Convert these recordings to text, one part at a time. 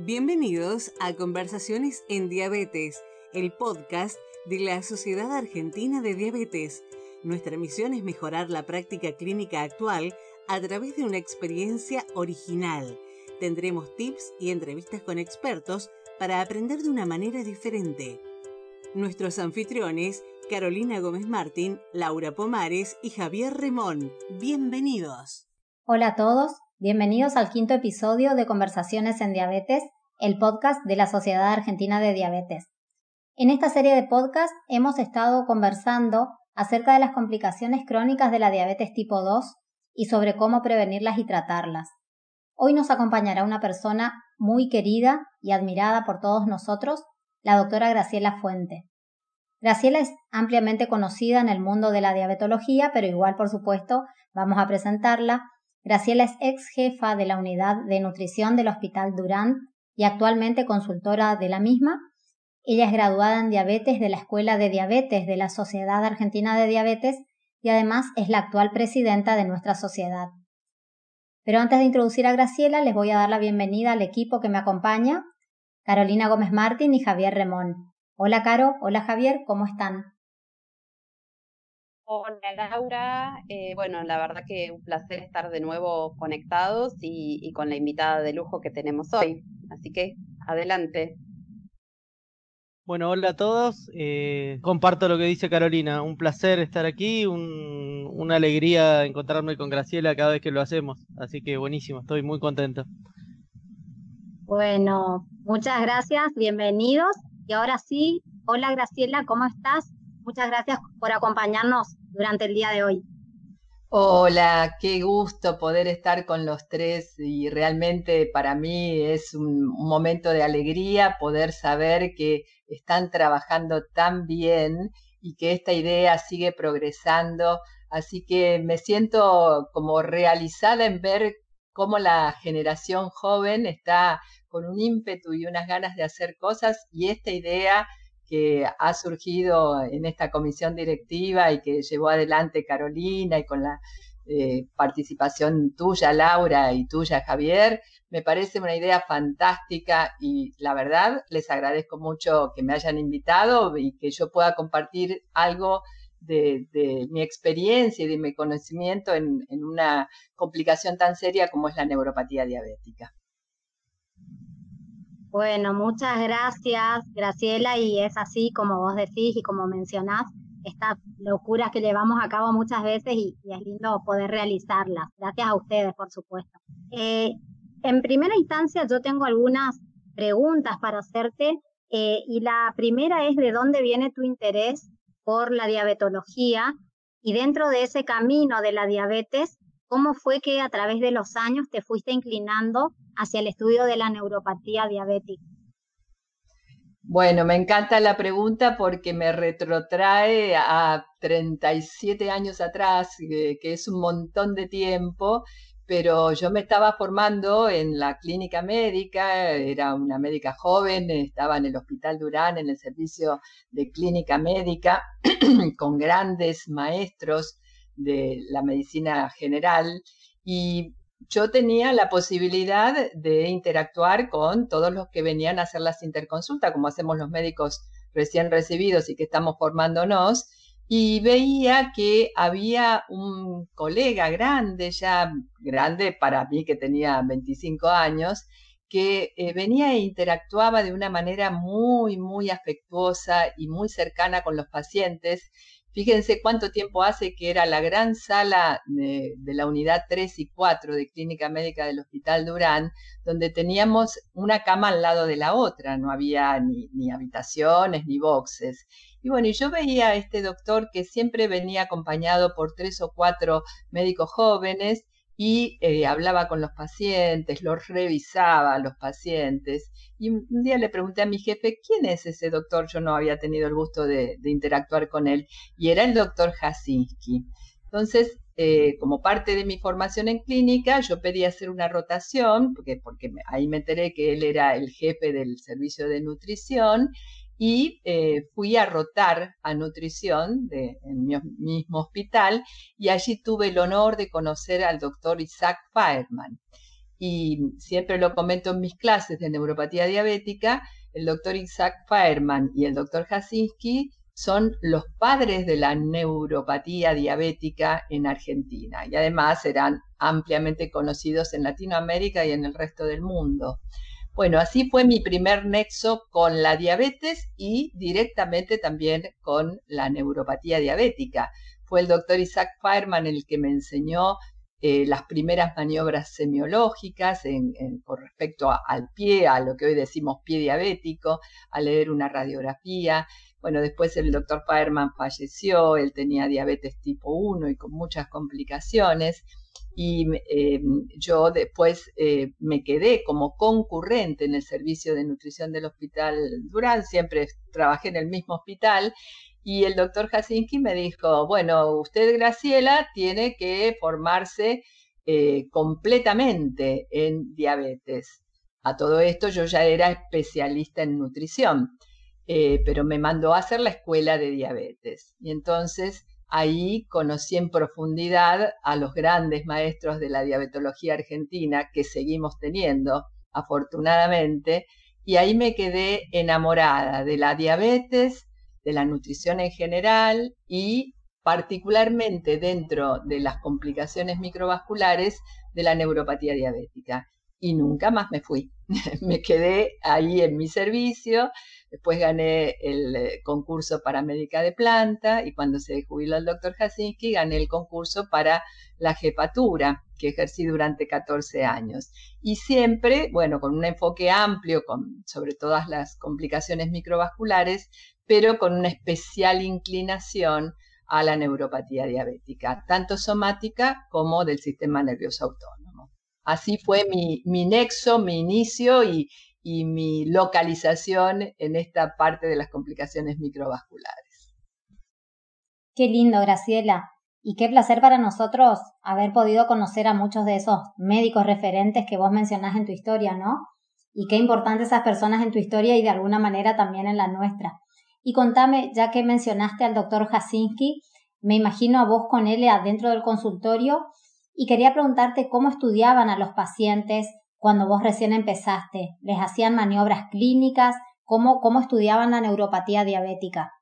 Bienvenidos a Conversaciones en Diabetes, el podcast de la Sociedad Argentina de Diabetes. Nuestra misión es mejorar la práctica clínica actual a través de una experiencia original. Tendremos tips y entrevistas con expertos para aprender de una manera diferente. Nuestros anfitriones, Carolina Gómez Martín, Laura Pomares y Javier Remón. Bienvenidos. Hola a todos, bienvenidos al quinto episodio de Conversaciones en Diabetes, el podcast de la Sociedad Argentina de Diabetes. En esta serie de podcast hemos estado conversando acerca de las complicaciones crónicas de la diabetes tipo 2 y sobre cómo prevenirlas y tratarlas. Hoy nos acompañará una persona muy querida y admirada por todos nosotros, la doctora Graciela Fuente. Graciela es ampliamente conocida en el mundo de la diabetología, pero igual, por supuesto, vamos a presentarla. Graciela es ex jefa de la unidad de nutrición del Hospital Durán y actualmente consultora de la misma. Ella es graduada en diabetes de la Escuela de Diabetes de la Sociedad Argentina de Diabetes y además es la actual presidenta de nuestra sociedad. Pero antes de introducir a Graciela, les voy a dar la bienvenida al equipo que me acompaña, Carolina Gómez Martín y Javier Remón. Hola Caro, hola Javier, ¿cómo están? Hola Laura, eh, bueno, la verdad que un placer estar de nuevo conectados y con la invitada de lujo que tenemos hoy. Así que adelante. Bueno, hola a todos. Eh, comparto lo que dice Carolina. Un placer estar aquí, una alegría encontrarme con Graciela cada vez que lo hacemos. Así que buenísimo, estoy muy contento. Bueno, muchas gracias, bienvenidos. Y ahora sí, hola Graciela, ¿cómo estás? Muchas gracias por acompañarnos durante el día de hoy. Hola, qué gusto poder estar con los tres y realmente para mí es un, momento de alegría poder saber que están trabajando tan bien y que esta idea sigue progresando. Así que me siento como realizada en ver cómo la generación joven está con un ímpetu y unas ganas de hacer cosas y esta idea que ha surgido en esta comisión directiva y que llevó adelante Carolina y con la eh, participación tuya, Laura, y tuya, Javier, me parece una idea fantástica y la verdad les agradezco mucho que me hayan invitado y que yo pueda compartir algo de, mi experiencia y de mi conocimiento en una complicación tan seria como es la neuropatía diabética. Bueno, muchas gracias, Graciela, y es así como vos decís y como mencionás, estas locuras que llevamos a cabo muchas veces y, es lindo poder realizarlas. Gracias a ustedes, por supuesto. Eh, en primera instancia, yo tengo algunas preguntas para hacerte eh, y la primera es de dónde viene tu interés por la diabetología y dentro de ese camino de la diabetes, ¿cómo fue que a través de los años te fuiste inclinando hacia el estudio de la neuropatía diabética? Bueno, me encanta la pregunta porque me retrotrae a 37 años atrás, que, es un montón de tiempo, pero yo me estaba formando en la clínica médica, era una médica joven, estaba en el Hospital Durán, en el servicio de clínica médica, con grandes maestros de la medicina general, y yo tenía la posibilidad de interactuar con todos los que venían a hacer las interconsultas, como hacemos los médicos recién recibidos y que estamos formándonos, y veía que había un colega grande, ya grande para mí que tenía 25 años, que eh, venía e interactuaba de una manera muy, muy afectuosa y muy cercana con los pacientes Fíjense cuánto tiempo hace que era la gran sala de, la unidad 3 y 4 de Clínica Médica del Hospital Durán, donde teníamos una cama al lado de la otra, no había ni, habitaciones ni boxes. Y bueno, y yo veía a este doctor que siempre venía acompañado por tres o cuatro médicos jóvenes y eh, hablaba con los pacientes, los revisaba a los pacientes. Y un día le pregunté a mi jefe, ¿quién es ese doctor? Yo no había tenido el gusto de, interactuar con él. Y era el doctor Jasinski. Entonces, eh, como parte de mi formación en clínica, yo pedí hacer una rotación, porque, porque ahí me enteré que él era el jefe del servicio de nutrición, y eh, fui a rotar a nutrición en mi mismo hospital y allí tuve el honor de conocer al doctor Isaac Fireman. y siempre lo comento en mis clases de neuropatía diabética, el doctor Isaac Fairman y el doctor Jasinski son los padres de la neuropatía diabética en Argentina y además serán ampliamente conocidos en Latinoamérica y en el resto del mundo. Bueno, así fue mi primer nexo con la diabetes y directamente también con la neuropatía diabética. Fue el doctor Isaac Feierman el que me enseñó eh, las primeras maniobras semiológicas con respecto al pie, a lo que hoy decimos pie diabético, a leer una radiografía. Bueno, después el doctor Feierman falleció, él tenía diabetes tipo 1 y con muchas complicaciones y eh, yo después eh, me quedé como concurrente en el servicio de nutrición del Hospital Durán, siempre trabajé en el mismo hospital y el doctor Jasinski me dijo, bueno, usted Graciela tiene que formarse eh, completamente en diabetes. A todo esto yo ya era especialista en nutrición, pero me mandó a hacer la escuela de diabetes. Y entonces Ahí conocí en profundidad a los grandes maestros de la diabetología argentina que seguimos teniendo, afortunadamente, y ahí me quedé enamorada de la diabetes, de la nutrición en general y particularmente dentro de las complicaciones microvasculares de la neuropatía diabética. Y nunca más me fui. me quedé ahí en mi servicio Después gané el eh, concurso para médica de planta y cuando se jubiló el doctor Jasinski gané el concurso para la jefatura que ejercí durante 14 años. Y siempre, bueno, con un enfoque amplio con, sobre todas las complicaciones microvasculares, pero con una especial inclinación a la neuropatía diabética, tanto somática como del sistema nervioso autónomo. Así fue mi, mi nexo, mi inicio y, y mi localización en esta parte de las complicaciones microvasculares. Qué lindo, Graciela. Y qué placer para nosotros haber podido conocer a muchos de esos médicos referentes que vos mencionás en tu historia, ¿no? Y qué importante esas personas en tu historia y de alguna manera también en la nuestra. Y contame, ya que mencionaste al doctor Jasinski, me imagino a vos con él adentro del consultorio y quería preguntarte cómo estudiaban a los pacientes, cuando vos recién empezaste? ¿Les hacían maniobras clínicas? ¿Cómo, cómo estudiaban la neuropatía diabética?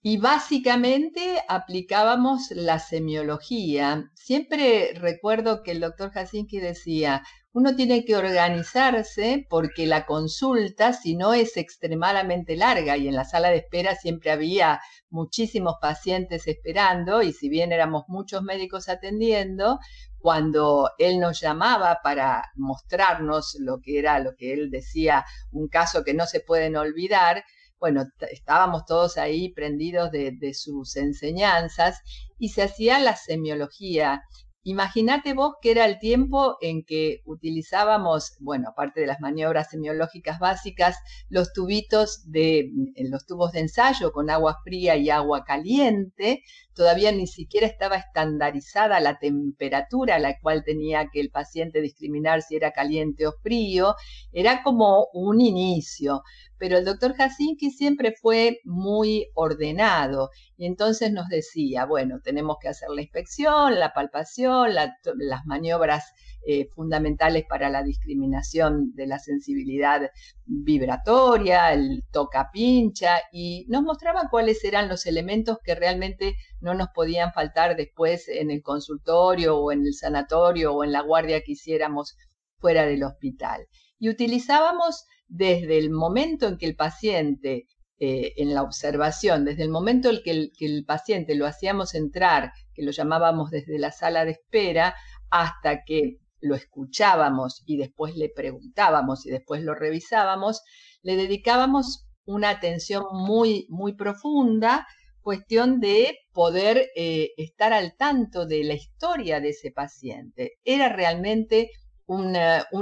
Y básicamente aplicábamos la semiología. Siempre recuerdo que el doctor Jasinski decía, uno tiene que organizarse porque la consulta, si no es extremadamente larga, y en la sala de espera siempre había muchísimos pacientes esperando, y si bien éramos muchos médicos atendiendo, cuando él nos llamaba para mostrarnos lo que era, lo que él decía, un caso que no se pueden olvidar, bueno, estábamos todos ahí prendidos de, sus enseñanzas y se hacía la semiología Imagínate vos que era el tiempo en que utilizábamos, bueno, aparte de las maniobras semiológicas básicas, los tubitos de, los tubos de ensayo con agua fría y agua caliente. Todavía ni siquiera estaba estandarizada la temperatura a la cual tenía que el paciente discriminar si era caliente o frío. Era como un inicio pero el doctor Jasinki siempre fue muy ordenado y entonces nos decía, bueno, tenemos que hacer la inspección, la palpación, las maniobras eh, fundamentales para la discriminación de la sensibilidad vibratoria, el toca pincha, y nos mostraba cuáles eran los elementos que realmente no nos podían faltar después en el consultorio o en el sanatorio o en la guardia que hiciéramos fuera del hospital. Y utilizábamos desde el momento en que el paciente, eh, en la observación, desde el momento en el, que el paciente lo hacíamos entrar, que lo llamábamos desde la sala de espera, hasta que lo escuchábamos y después le preguntábamos y después lo revisábamos, le dedicábamos una atención muy, muy profunda, cuestión de poder eh, estar al tanto de la historia de ese paciente. Era realmente un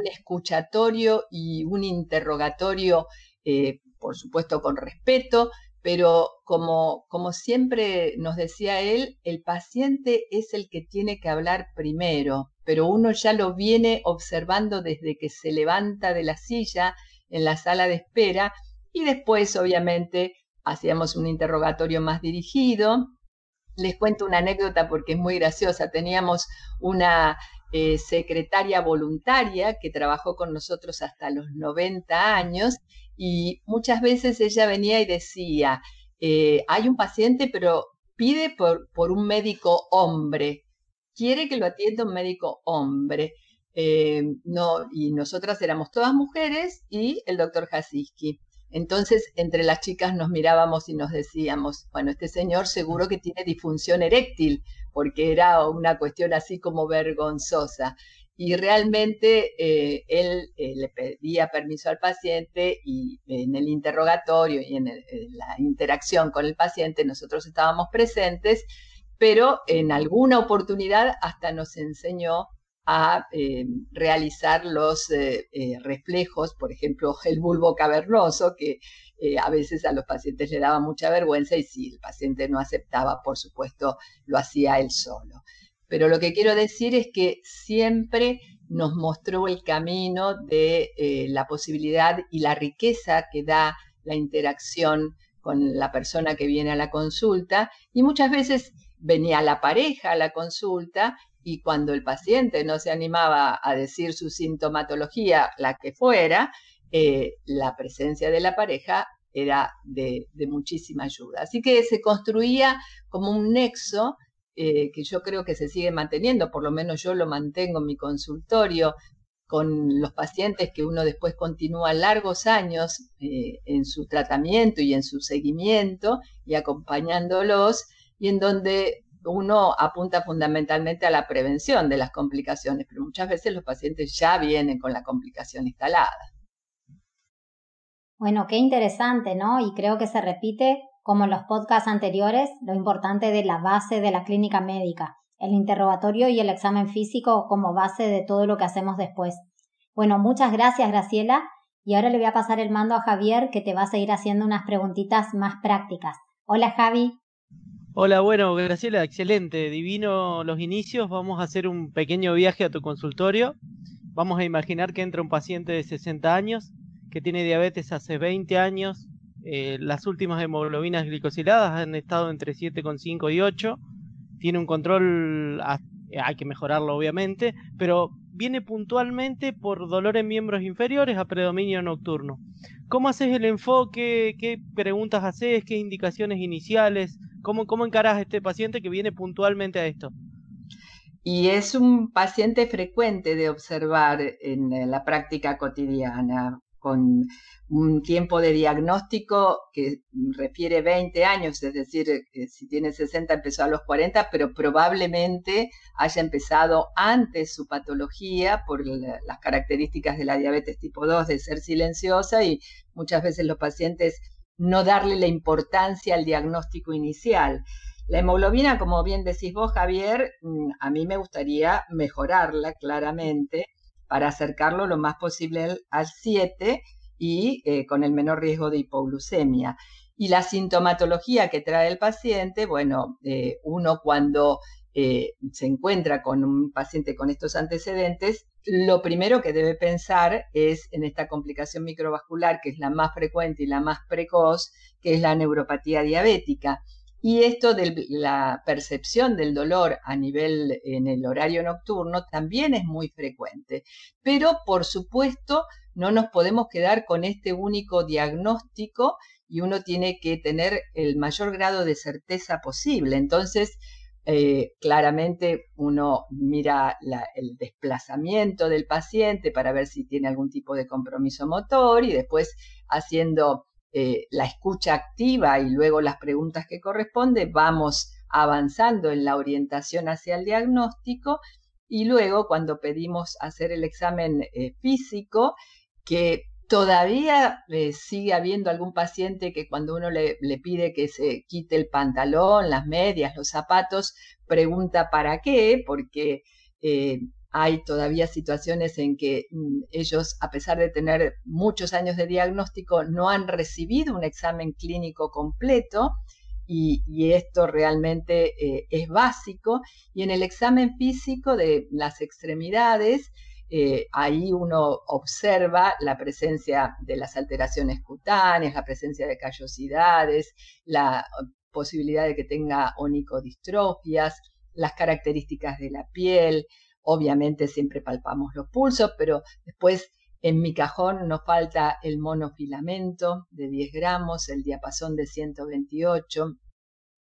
escuchatorio y un interrogatorio, eh, por supuesto con respeto, pero como, como siempre nos decía él, el paciente es el que tiene que hablar primero, pero uno ya lo viene observando desde que se levanta de la silla en la sala de espera y después obviamente hacíamos un interrogatorio más dirigido. Les cuento una anécdota porque es muy graciosa. Teníamos una eh, secretaria voluntaria que trabajó con nosotros hasta los 90 años y muchas veces ella venía y decía, eh, hay un paciente pero pide por, por, un médico hombre, quiere que lo atienda un médico hombre. Eh, no, y nosotras éramos todas mujeres y el doctor Hasiski. Entonces, entre las chicas nos mirábamos y nos decíamos, bueno, este señor seguro que tiene disfunción eréctil, porque era una cuestión así como vergonzosa. Y realmente eh, él eh, le pedía permiso al paciente y en el interrogatorio y en, la interacción con el paciente nosotros estábamos presentes, pero en alguna oportunidad hasta nos enseñó a eh, realizar los eh, eh, reflejos, por ejemplo, el bulbo cavernoso, que a veces a los pacientes le daba mucha vergüenza y si el paciente no aceptaba, por supuesto, lo hacía él solo. Pero lo que quiero decir es que siempre nos mostró el camino de la posibilidad y la riqueza que da la interacción con la persona que viene a la consulta y muchas veces venía la pareja a la consulta y cuando el paciente no se animaba a decir su sintomatología, la que fuera, eh, la presencia de la pareja era de, muchísima ayuda. Así que se construía como un nexo eh, que yo creo que se sigue manteniendo, por lo menos yo lo mantengo en mi consultorio con los pacientes que uno después continúa largos años eh, en su tratamiento y en su seguimiento y acompañándolos, y en donde uno apunta fundamentalmente a la prevención de las complicaciones, pero muchas veces los pacientes ya vienen con la complicación instalada. Bueno, qué interesante, ¿no? Y creo que se repite, como en los podcasts anteriores, lo importante de la base de la clínica médica, el interrogatorio y el examen físico como base de todo lo que hacemos después. Bueno, muchas gracias, Graciela. Y ahora le voy a pasar el mando a Javier, que te va a seguir haciendo unas preguntitas más prácticas. Hola, Javi. Hola, bueno, Graciela, excelente, divino los inicios. Vamos a hacer un pequeño viaje a tu consultorio. Vamos a imaginar que entra un paciente de 60 años que tiene diabetes hace 20 años. Eh, las últimas hemoglobinas glicosiladas han estado entre 7,5 y 8. Tiene un control, hay que mejorarlo obviamente, pero viene puntualmente por dolor en miembros inferiores a predominio nocturno. ¿Cómo haces el enfoque? ¿Qué preguntas haces? ¿Qué indicaciones iniciales? ¿Cómo, ¿Cómo encarás a este paciente que viene puntualmente a esto? Y es un paciente frecuente de observar en la práctica cotidiana, con un tiempo de diagnóstico que refiere 20 años, es decir, si tiene 60 empezó a los 40, pero probablemente haya empezado antes su patología por las características de la diabetes tipo 2 de ser silenciosa y muchas veces los pacientes no darle la importancia al diagnóstico inicial. La hemoglobina, como bien decís vos, Javier, mm, a mí me gustaría mejorarla claramente para acercarlo lo más posible al 7 y eh, con el menor riesgo de hipoglucemia. Y la sintomatología que trae el paciente, bueno, eh, uno cuando eh, se encuentra con un paciente con estos antecedentes, lo primero que debe pensar es en esta complicación microvascular, que es la más frecuente y la más precoz, que es la neuropatía diabética. Y esto de la percepción del dolor a nivel en el horario nocturno también es muy frecuente. Pero, por supuesto, no nos podemos quedar con este único diagnóstico y uno tiene que tener el mayor grado de certeza posible. Entonces, eh, claramente uno mira el desplazamiento del paciente para ver si tiene algún tipo de compromiso motor y después haciendo eh, la escucha activa y luego las preguntas que corresponde, vamos avanzando en la orientación hacia el diagnóstico y luego cuando pedimos hacer el examen eh, físico, que Todavía eh, sigue habiendo algún paciente que cuando uno le, pide que se quite el pantalón, las medias, los zapatos, pregunta para qué, porque hay todavía situaciones en que mm, ellos, a pesar de tener muchos años de diagnóstico, no han recibido un examen clínico completo. Y, esto realmente eh, es básico. Y en el examen físico de las extremidades, eh, ahí uno observa la presencia de las alteraciones cutáneas, la presencia de callosidades, la posibilidad de que tenga onicodistrofias, las características de la piel, Obviamente siempre palpamos los pulsos, pero después en mi cajón nos falta el monofilamento de 10 gramos, el diapasón de 128,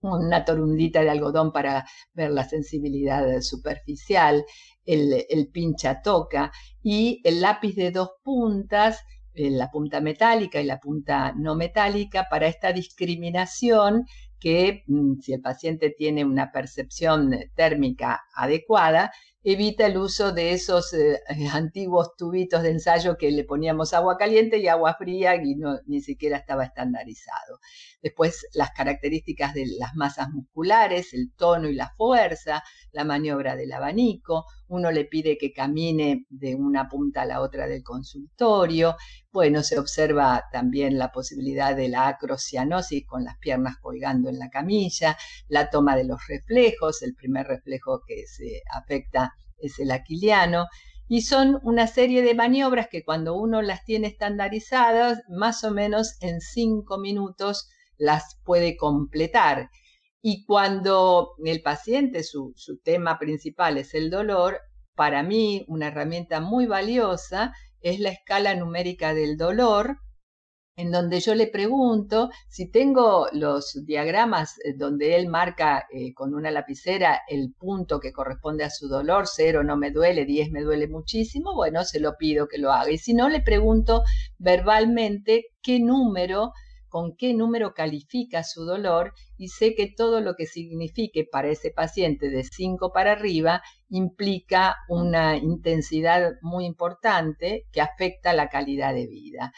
una torundita de algodón para ver la sensibilidad superficial, el, el pincha toca y el lápiz de dos puntas, eh, la punta metálica y la punta no metálica, para esta discriminación que mm, si el paciente tiene una percepción térmica adecuada, evita el uso de esos eh, antiguos tubitos de ensayo que le poníamos agua caliente y agua fría y ni siquiera estaba estandarizado. Después las características de las masas musculares, el tono y la fuerza, la maniobra del abanico, uno le pide que camine de una punta a la otra del consultorio, bueno, se observa también la posibilidad de la acrocianosis con las piernas colgando en la camilla, la toma de los reflejos, el primer reflejo que se afecta es el aquiliano, y son una serie de maniobras que cuando uno las tiene estandarizadas, más o menos en cinco minutos las puede completar. Y cuando el paciente, su, su tema principal es el dolor, para mí una herramienta muy valiosa es la escala numérica del dolor, en donde yo le pregunto si tengo los diagramas eh, donde él marca eh, con una lapicera el punto que corresponde a su dolor, cero no me duele, 10 me duele muchísimo, bueno, se lo pido que lo haga. Y si no, le pregunto verbalmente qué número, con qué número califica su dolor y sé que todo lo que signifique para ese paciente de 5 para arriba implica una intensidad muy importante que afecta la calidad de vida.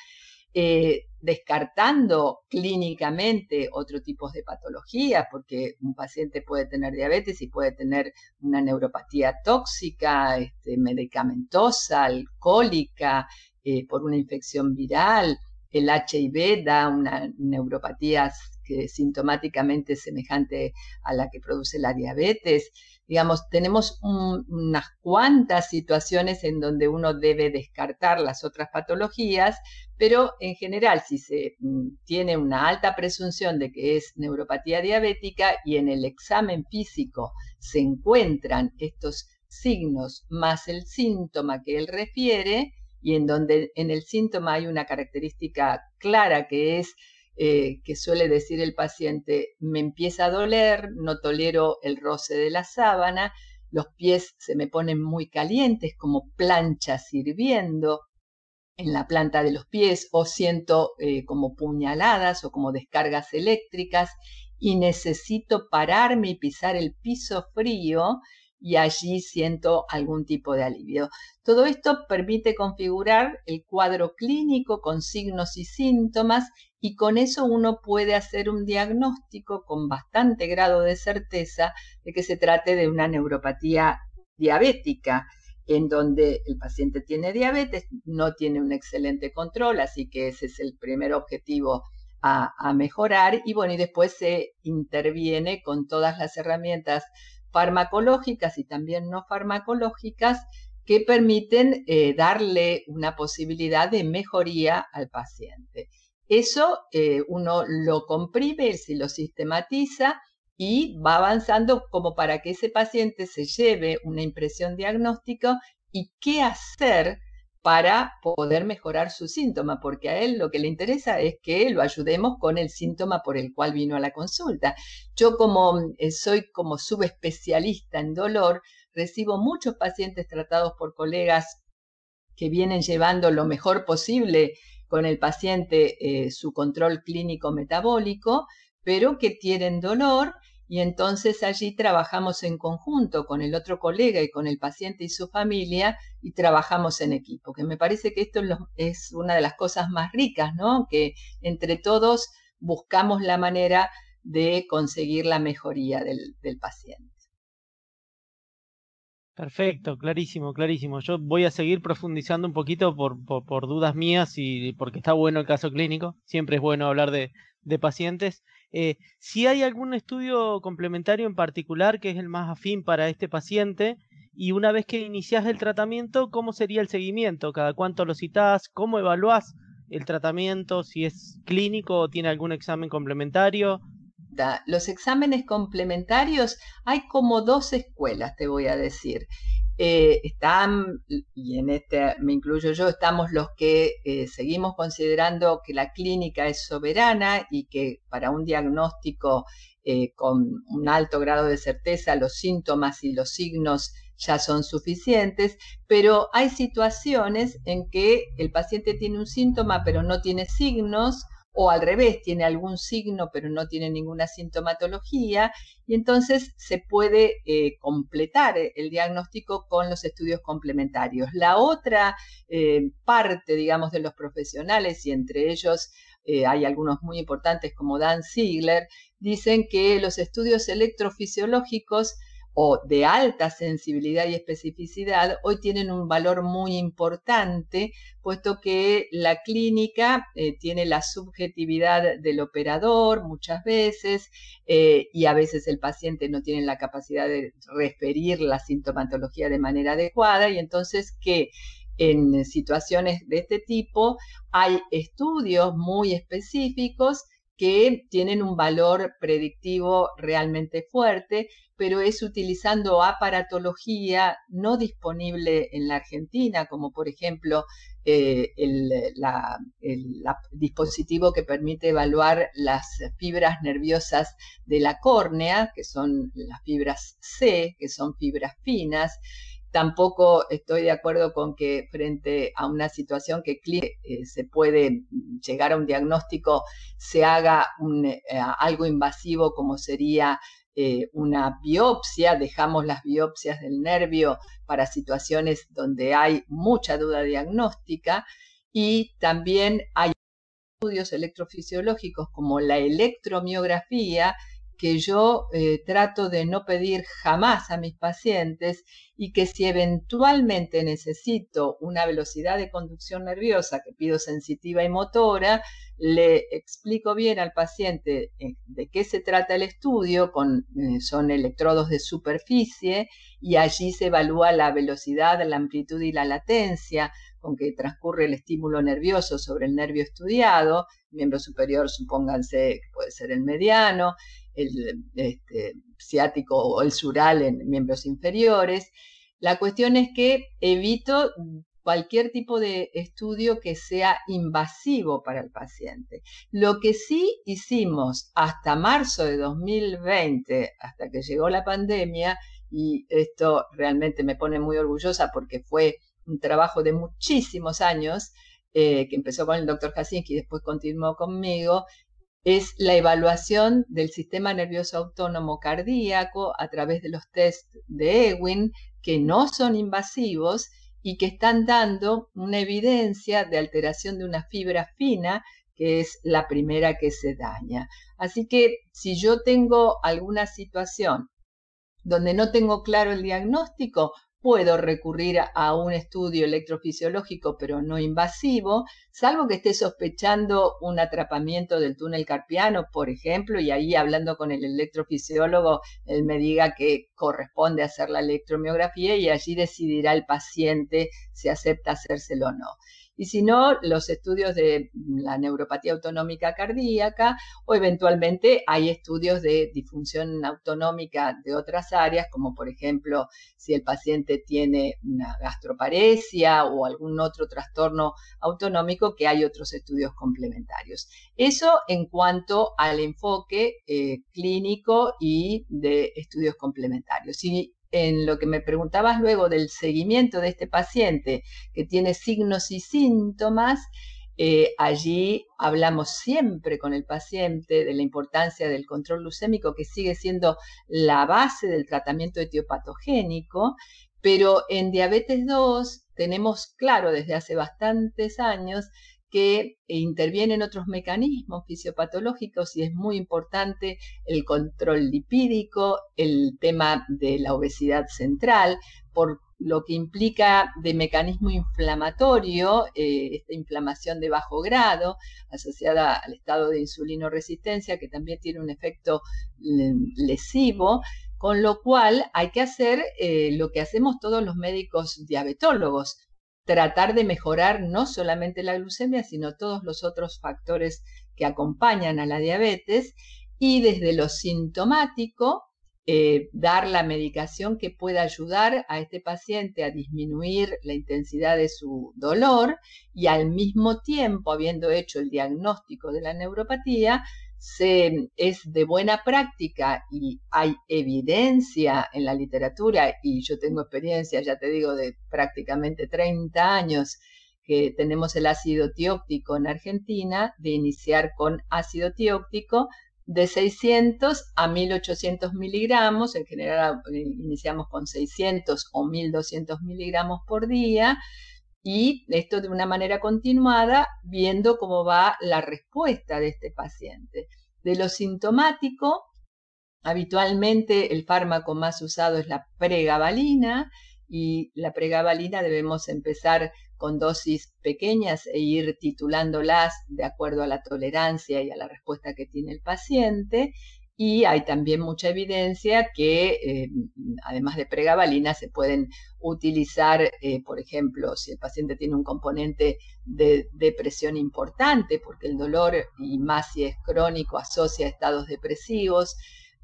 Eh, descartando clínicamente otro tipo de patologías, porque un paciente puede tener diabetes y puede tener una neuropatía tóxica, este, medicamentosa, alcohólica, eh, por una infección viral. El HIV da una neuropatía que sintomáticamente semejante a la que produce la diabetes digamos, tenemos unas cuantas situaciones en donde uno debe descartar las otras patologías, pero en general, si se mm, tiene una alta presunción de que es neuropatía diabética y en el examen físico se encuentran estos signos más el síntoma que él refiere, y en donde en el síntoma hay una característica clara que es eh, que suele decir el paciente, me empieza a doler, no tolero el roce de la sábana, los pies se me ponen muy calientes como planchas hirviendo en la planta de los pies o siento eh, como puñaladas o como descargas eléctricas y necesito pararme y pisar el piso frío y allí siento algún tipo de alivio. Todo esto permite configurar el cuadro clínico con signos y síntomas y con eso uno puede hacer un diagnóstico con bastante grado de certeza de que se trate de una neuropatía diabética, en donde el paciente tiene diabetes, no tiene un excelente control, así que ese es el primer objetivo a, mejorar y bueno, y después se interviene con todas las herramientas farmacológicas y también no farmacológicas que permiten eh, darle una posibilidad de mejoría al paciente. Eso eh, uno lo comprime, si lo sistematiza y va avanzando como para que ese paciente se lleve una impresión diagnóstica y qué hacer para poder mejorar su síntoma, porque a él lo que le interesa es que lo ayudemos con el síntoma por el cual vino a la consulta. Yo como eh, soy como subespecialista en dolor, recibo muchos pacientes tratados por colegas que vienen llevando lo mejor posible con el paciente eh, su control clínico metabólico, pero que tienen dolor y entonces allí trabajamos en conjunto con el otro colega y con el paciente y su familia y trabajamos en equipo, que me parece que esto es una de las cosas más ricas, ¿no? Que entre todos buscamos la manera de conseguir la mejoría del, paciente. Perfecto, clarísimo, clarísimo. Yo voy a seguir profundizando un poquito por, por, dudas mías y porque está bueno el caso clínico. Siempre es bueno hablar de, pacientes. Eh, si hay algún estudio complementario en particular que es el más afín para este paciente y una vez que inicias el tratamiento, ¿cómo sería el seguimiento? ¿Cada cuánto lo citas? ¿Cómo evaluás el tratamiento? ¿Si es clínico o tiene algún examen complementario? Los exámenes complementarios hay como dos escuelas, te voy a decir. eh, están, y en este me incluyo yo, estamos los que eh, seguimos considerando que la clínica es soberana y que para un diagnóstico eh, con un alto grado de certeza los síntomas y los signos ya son suficientes, pero hay situaciones en que el paciente tiene un síntoma pero no tiene signos o al revés, tiene algún signo pero no tiene ninguna sintomatología y entonces se puede eh, completar el diagnóstico con los estudios complementarios. La otra eh, parte, digamos, de los profesionales y entre ellos eh, hay algunos muy importantes como Dan Ziegler, dicen que los estudios electrofisiológicos o de alta sensibilidad y especificidad hoy tienen un valor muy importante, puesto que la clínica eh, tiene la subjetividad del operador muchas veces eh, y a veces el paciente no tiene la capacidad de referir la sintomatología de manera adecuada y entonces que en situaciones de este tipo hay estudios muy específicos que tienen un valor predictivo realmente fuerte, pero es utilizando aparatología no disponible en la Argentina, como por ejemplo eh, el, dispositivo que permite evaluar las fibras nerviosas de la córnea, que son las fibras C, que son fibras finas, Tampoco estoy de acuerdo con que frente a una situación que eh, se puede llegar a un diagnóstico, se haga eh, algo invasivo como sería eh, una biopsia, dejamos las biopsias del nervio para situaciones donde hay mucha duda diagnóstica y también hay estudios electrofisiológicos como la electromiografía que yo eh, trato de no pedir jamás a mis pacientes y que si eventualmente necesito una velocidad de conducción nerviosa que pido sensitiva y motora, le explico bien al paciente eh, de qué se trata el estudio, con, eh, son electrodos de superficie y allí se evalúa la velocidad, la amplitud y la latencia con que transcurre el estímulo nervioso sobre el nervio estudiado, miembro superior supónganse que puede ser el mediano, el este, ciático o el sural en miembros inferiores. La cuestión es que evito cualquier tipo de estudio que sea invasivo para el paciente. Lo que sí hicimos hasta marzo de 2020, hasta que llegó la pandemia, y esto realmente me pone muy orgullosa porque fue un trabajo de muchísimos años, eh, que empezó con el doctor Jasinski y después continuó conmigo, es la evaluación del sistema nervioso autónomo cardíaco a través de los test de Ewing, que no son invasivos y que están dando una evidencia de alteración de una fibra fina, que es la primera que se daña. Así que si yo tengo alguna situación donde no tengo claro el diagnóstico, puedo recurrir a un estudio electrofisiológico, pero no invasivo, salvo que esté sospechando un atrapamiento del túnel carpiano, por ejemplo, y ahí hablando con el electrofisiólogo, él me diga que corresponde hacer la electromiografía y allí decidirá el paciente si acepta hacérselo o no y si no, los estudios de la neuropatía autonómica cardíaca o eventualmente hay estudios de disfunción autonómica de otras áreas, como por ejemplo si el paciente tiene una gastroparesia o algún otro trastorno autonómico, que hay otros estudios complementarios. Eso en cuanto al enfoque eh, clínico y de estudios complementarios en lo que me preguntabas luego del seguimiento de este paciente que tiene signos y síntomas, eh, allí hablamos siempre con el paciente de la importancia del control glucémico, que sigue siendo la base del tratamiento etiopatogénico, pero en diabetes 2 tenemos claro desde hace bastantes años que intervienen otros mecanismos fisiopatológicos y es muy importante el control lipídico, el tema de la obesidad central, por lo que implica de mecanismo inflamatorio, eh, esta inflamación de bajo grado asociada al estado de insulinoresistencia, que también tiene un efecto lesivo, con lo cual hay que hacer eh, lo que hacemos todos los médicos diabetólogos, tratar de mejorar no solamente la glucemia, sino todos los otros factores que acompañan a la diabetes y desde lo sintomático, eh, dar la medicación que pueda ayudar a este paciente a disminuir la intensidad de su dolor y al mismo tiempo, habiendo hecho el diagnóstico de la neuropatía, se, es de buena práctica y hay evidencia en la literatura, y yo tengo experiencia, ya te digo, de prácticamente 30 años que tenemos el ácido tióptico en Argentina, de iniciar con ácido tióptico de 600 a 1800 miligramos, en general eh, iniciamos con 600 o 1200 miligramos por día, y esto de una manera continuada, viendo cómo va la respuesta de este paciente. De lo sintomático, habitualmente el fármaco más usado es la pregabalina, y la pregabalina debemos empezar con dosis pequeñas e ir titulándolas de acuerdo a la tolerancia y a la respuesta que tiene el paciente. Y hay también mucha evidencia que, eh, además de pregabalina, se pueden utilizar, eh, por ejemplo, si el paciente tiene un componente de depresión importante, porque el dolor, y más si es crónico, asocia estados depresivos,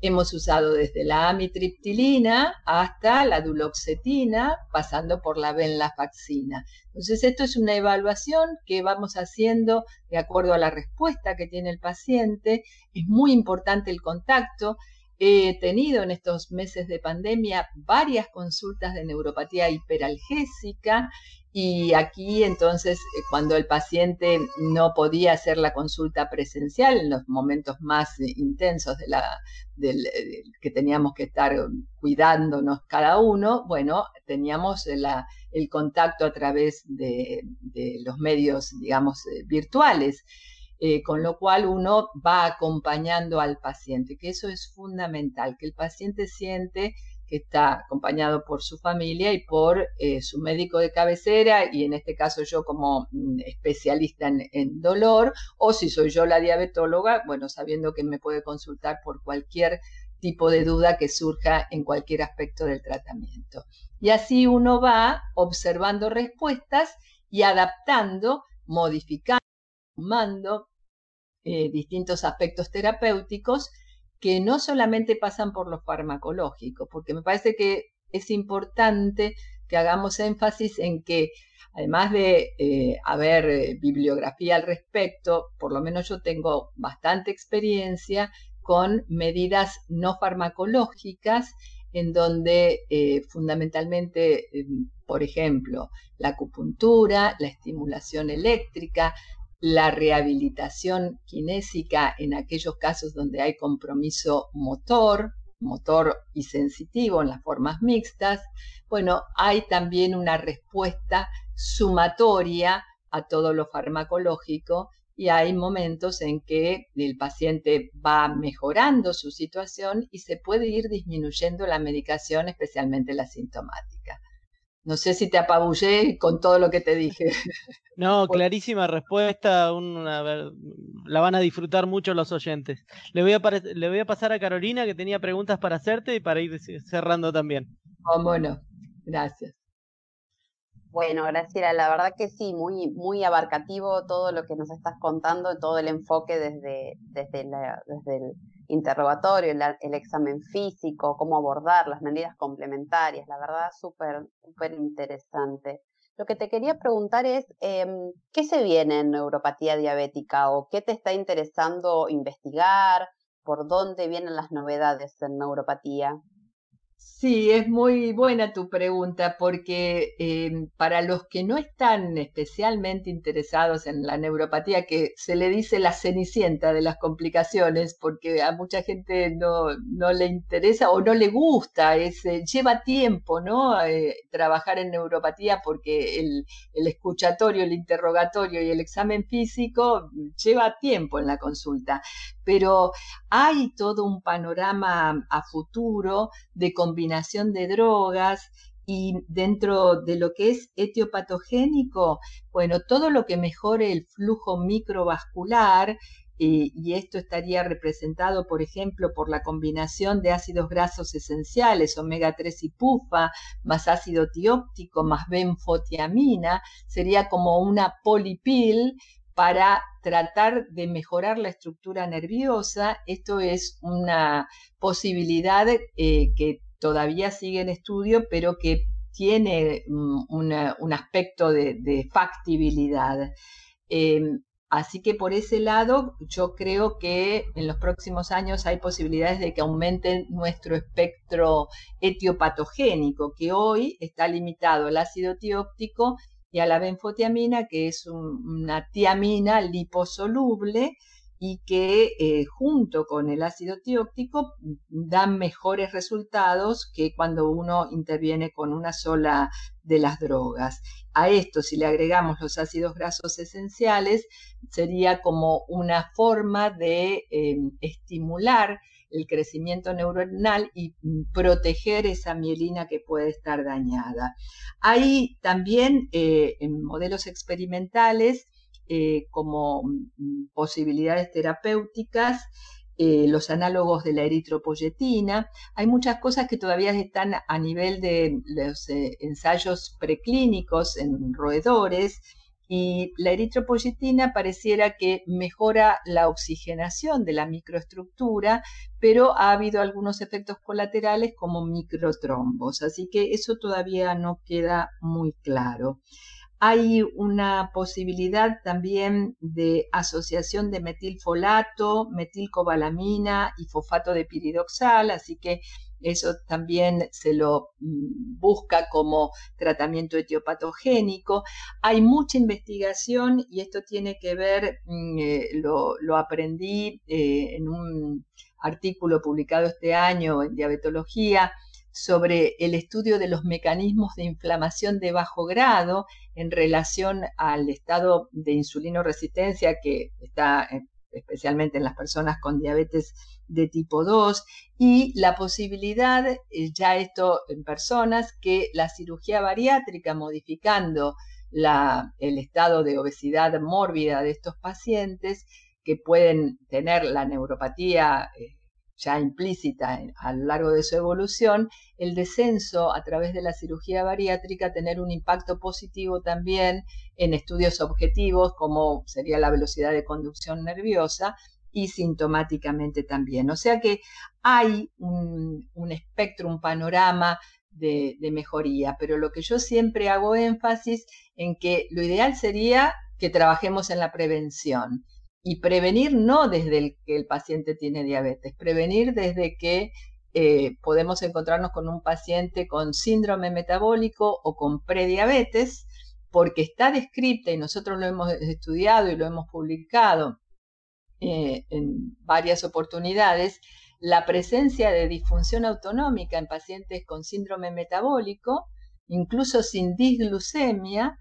Hemos usado desde la amitriptilina hasta la duloxetina, pasando por la venlafaxina. Entonces, esto es una evaluación que vamos haciendo de acuerdo a la respuesta que tiene el paciente. Es muy importante el contacto. He tenido en estos meses de pandemia varias consultas de neuropatía hiperalgésica y aquí entonces, eh, cuando el paciente no podía hacer la consulta presencial, en los momentos más eh, intensos de la, eh, que teníamos que estar cuidándonos cada uno, bueno, teníamos el contacto a través de, los medios, digamos, virtuales. Con lo cual uno va acompañando al paciente, que eso es fundamental, que el paciente siente que está acompañado por su familia y por eh, su médico de cabecera, y en este caso yo como mm, especialista en, dolor, o si soy yo la diabetóloga, bueno, sabiendo que me puede consultar por cualquier tipo de duda que surja en cualquier aspecto del tratamiento. Y así uno va observando respuestas y adaptando, modificando, sumando eh, distintos aspectos terapéuticos que no solamente pasan por lo farmacológico, porque me parece que es importante que hagamos énfasis en que además de eh, haber eh, bibliografía al respecto, por lo menos yo tengo bastante experiencia con medidas no farmacológicas en donde fundamentalmente, por ejemplo, la acupuntura, la estimulación eléctrica, la rehabilitación kinésica en aquellos casos donde hay compromiso motor, motor y sensitivo en las formas mixtas. Bueno, hay también una respuesta sumatoria a todo lo farmacológico y hay momentos en que el paciente va mejorando su situación y se puede ir disminuyendo la medicación, especialmente la sintomática. No sé si te apabullé con todo lo que te dije. No, clarísima respuesta. la van a disfrutar mucho los oyentes. Le voy, a, le voy a pasar a Carolina que tenía preguntas para hacerte y para ir cerrando también. No. gracias. Bueno, Graciela, la verdad que sí, muy, muy abarcativo todo lo que nos estás contando, todo el enfoque desde, desde, desde el interrogatorio, el, examen físico, cómo abordar las medidas complementarias, la verdad súper, súper interesante. Lo que te quería preguntar es, em, ¿qué se viene en neuropatía diabética o qué te está interesando investigar? ¿Por dónde vienen las novedades en neuropatía? Sí, es muy buena tu pregunta porque em, para los que no están especialmente interesados en la neuropatía, que se le dice la cenicienta de las complicaciones, porque a mucha gente no, no le interesa o no le gusta, es, lleva tiempo ¿no? Eh, trabajar en neuropatía porque el, el escuchatorio, el interrogatorio y el examen físico lleva tiempo en la consulta, pero hay todo un panorama a futuro de combinación de drogas y dentro de lo que es etiopatogénico, bueno, todo lo que mejore el flujo microvascular, y esto estaría representado, por ejemplo, por la combinación de ácidos grasos esenciales, omega 3 y pufa, más ácido tióptico, más benfotiamina, sería como una polipil para tratar de mejorar la estructura nerviosa. Esto es una posibilidad eh, que todavía sigue en estudio, pero que tiene mm, un aspecto de, factibilidad. Em, así que por ese lado, yo creo que en los próximos años hay posibilidades de que aumente nuestro espectro etiopatogénico, que hoy está limitado al ácido tióptico y a la benfotiamina, que es una tiamina liposoluble y que eh, junto con el ácido tióptico dan mejores resultados que cuando uno interviene con una sola de las drogas. A esto, si le agregamos los ácidos grasos esenciales, sería como una forma de em, estimular el crecimiento neuronal y mm, proteger esa mielina que puede estar dañada. Hay también eh, en modelos experimentales eh, como mm, posibilidades terapéuticas eh, los análogos de la eritropoyetina. Hay muchas cosas que todavía están a nivel de los ensayos preclínicos en roedores y la eritropoyetina pareciera que mejora la oxigenación de la microestructura, pero ha habido algunos efectos colaterales como microtrombos, así que eso todavía no queda muy claro. Hay una posibilidad también de asociación de metilfolato, metilcobalamina y fosfato de piridoxal, así que eso también se lo mm, busca como tratamiento etiopatogénico. Hay mucha investigación y esto tiene que ver, mm, eh, lo, aprendí eh, en un artículo publicado este año en Diabetología sobre el estudio de los mecanismos de inflamación de bajo grado en relación al estado de insulino resistencia que está eh, especialmente en las personas con diabetes de tipo 2, y la posibilidad, eh, ya esto en personas, que la cirugía bariátrica modificando el estado de obesidad mórbida de estos pacientes, que pueden tener la neuropatía eh, ya implícita a lo largo de su evolución, el descenso a través de la cirugía bariátrica tener un impacto positivo también en estudios objetivos como sería la velocidad de conducción nerviosa y sintomáticamente también. O sea que hay un, espectro, un panorama de, de mejoría, pero lo que yo siempre hago énfasis en que lo ideal sería que trabajemos en la prevención. Y prevenir no desde el que el paciente tiene diabetes, prevenir desde que eh, podemos encontrarnos con un paciente con síndrome metabólico o con prediabetes, porque está descrita y nosotros lo hemos estudiado y lo hemos publicado eh, en varias oportunidades la presencia de disfunción autonómica en pacientes con síndrome metabólico, incluso sin disglucemia,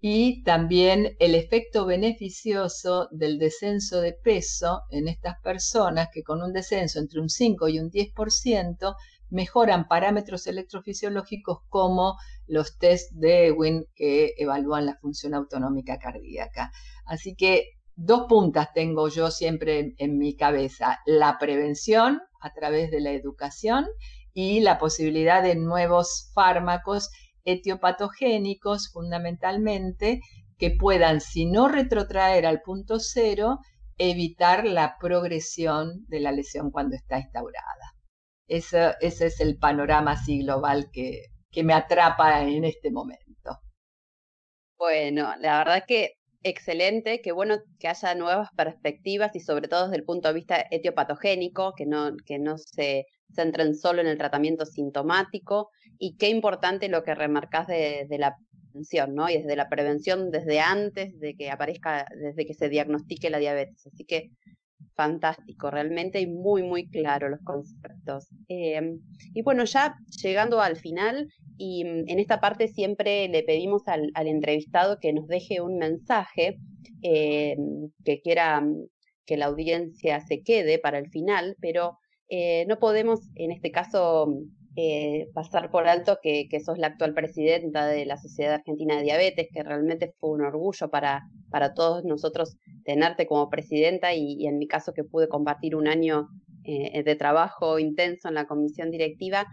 y también el efecto beneficioso del descenso de peso en estas personas que con un descenso entre un 5 y un 10% mejoran parámetros electrofisiológicos como los test de Ewing que evalúan la función autonómica cardíaca. Así que dos puntas tengo yo siempre en, mi cabeza, la prevención a través de la educación y la posibilidad de nuevos fármacos etiopatogénicos fundamentalmente que puedan, si no retrotraer al punto cero, evitar la progresión de la lesión cuando está instaurada. Ese, ese es el panorama global que, que me atrapa en este momento. Bueno, la verdad que excelente, qué bueno que haya nuevas perspectivas y sobre todo desde el punto de vista etiopatogénico, que no, que no se centren solo en el tratamiento sintomático y qué importante lo que remarcas de, de la prevención, ¿no? Y desde la prevención desde antes de que aparezca, desde que se diagnostique la diabetes. Así que fantástico, realmente y muy, muy claro los conceptos. Em, y bueno, ya llegando al final, y mm, en esta parte siempre le pedimos al, entrevistado que nos deje un mensaje em, que quiera mm, que la audiencia se quede para el final, pero eh, no podemos en este caso mm, eh, pasar por alto que, que, sos la actual presidenta de la Sociedad Argentina de Diabetes, que realmente fue un orgullo para, para todos nosotros tenerte como presidenta y, en mi caso que pude compartir un año eh, de trabajo intenso en la comisión directiva,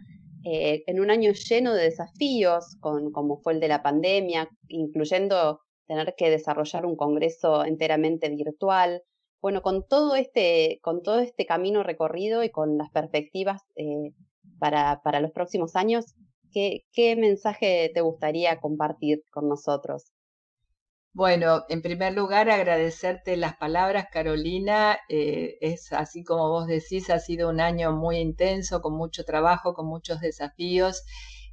eh, en un año lleno de desafíos, con, como fue el de la pandemia, incluyendo tener que desarrollar un congreso enteramente virtual. Bueno, con todo este, con todo este camino recorrido y con las perspectivas eh, para, para, los próximos años, ¿qué, ¿qué mensaje te gustaría compartir con nosotros? Bueno, en primer lugar, agradecerte las palabras, Carolina. Eh, es así como vos decís, ha sido un año muy intenso, con mucho trabajo, con muchos desafíos.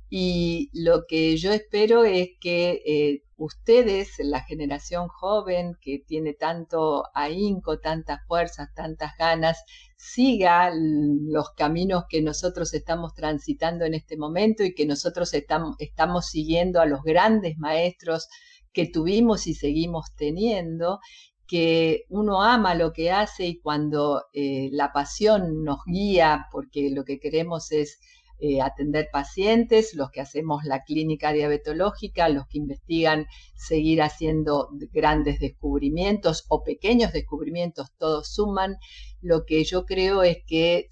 Y lo que yo espero es que eh, ustedes, la generación joven que tiene tanto ahínco, tantas fuerzas, tantas ganas, siga los caminos que nosotros estamos transitando en este momento y que nosotros estamos, estamos siguiendo a los grandes maestros que tuvimos y seguimos teniendo, que uno ama lo que hace y cuando eh, la pasión nos guía, porque lo que queremos es eh, atender pacientes, los que hacemos la clínica diabetológica, los que investigan seguir haciendo grandes descubrimientos o pequeños descubrimientos, todos suman. Lo que yo creo es que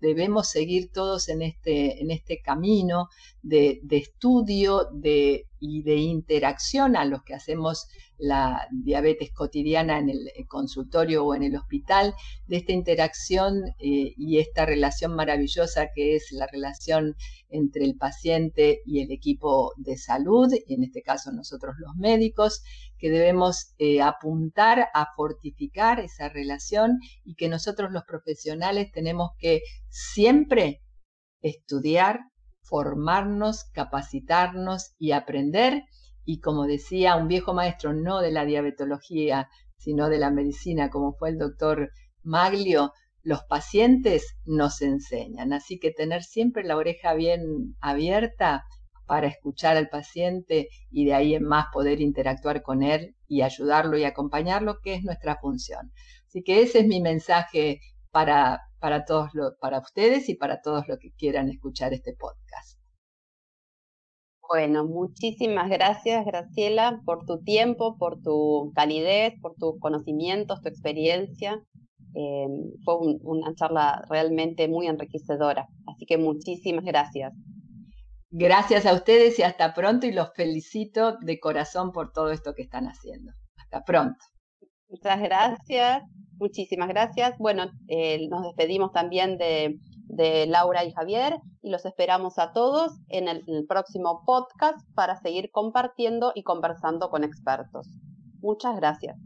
debemos seguir todos en este, en este camino de, estudio de y de interacción a los que hacemos la diabetes cotidiana en el consultorio o en el hospital, de esta interacción eh, y esta relación maravillosa que es la relación entre el paciente y el equipo de salud, y en este caso nosotros los médicos, que debemos eh, apuntar a fortificar esa relación y que nosotros los profesionales tenemos que siempre estudiar, formarnos, capacitarnos y aprender. Y como decía un viejo maestro, no de la diabetología, sino de la medicina, como fue el doctor Maglio, los pacientes nos enseñan. Así que tener siempre la oreja bien abierta para escuchar al paciente y de ahí en más poder interactuar con él y ayudarlo y acompañarlo, que es nuestra función. Así que ese es mi mensaje para para todos para ustedes y para todos los que quieran escuchar este podcast. Bueno, muchísimas gracias, Graciela, por tu tiempo, por tu calidez, por tus conocimientos, tu experiencia. Eh, fue una charla realmente muy enriquecedora. Así que muchísimas gracias. Gracias a ustedes y hasta pronto y los felicito de corazón por todo esto que están haciendo. Hasta pronto. Muchas gracias. Muchísimas gracias. Bueno, eh, nos despedimos también de, Laura y Javier y los esperamos a todos en el próximo podcast para seguir compartiendo y conversando con expertos. Muchas gracias.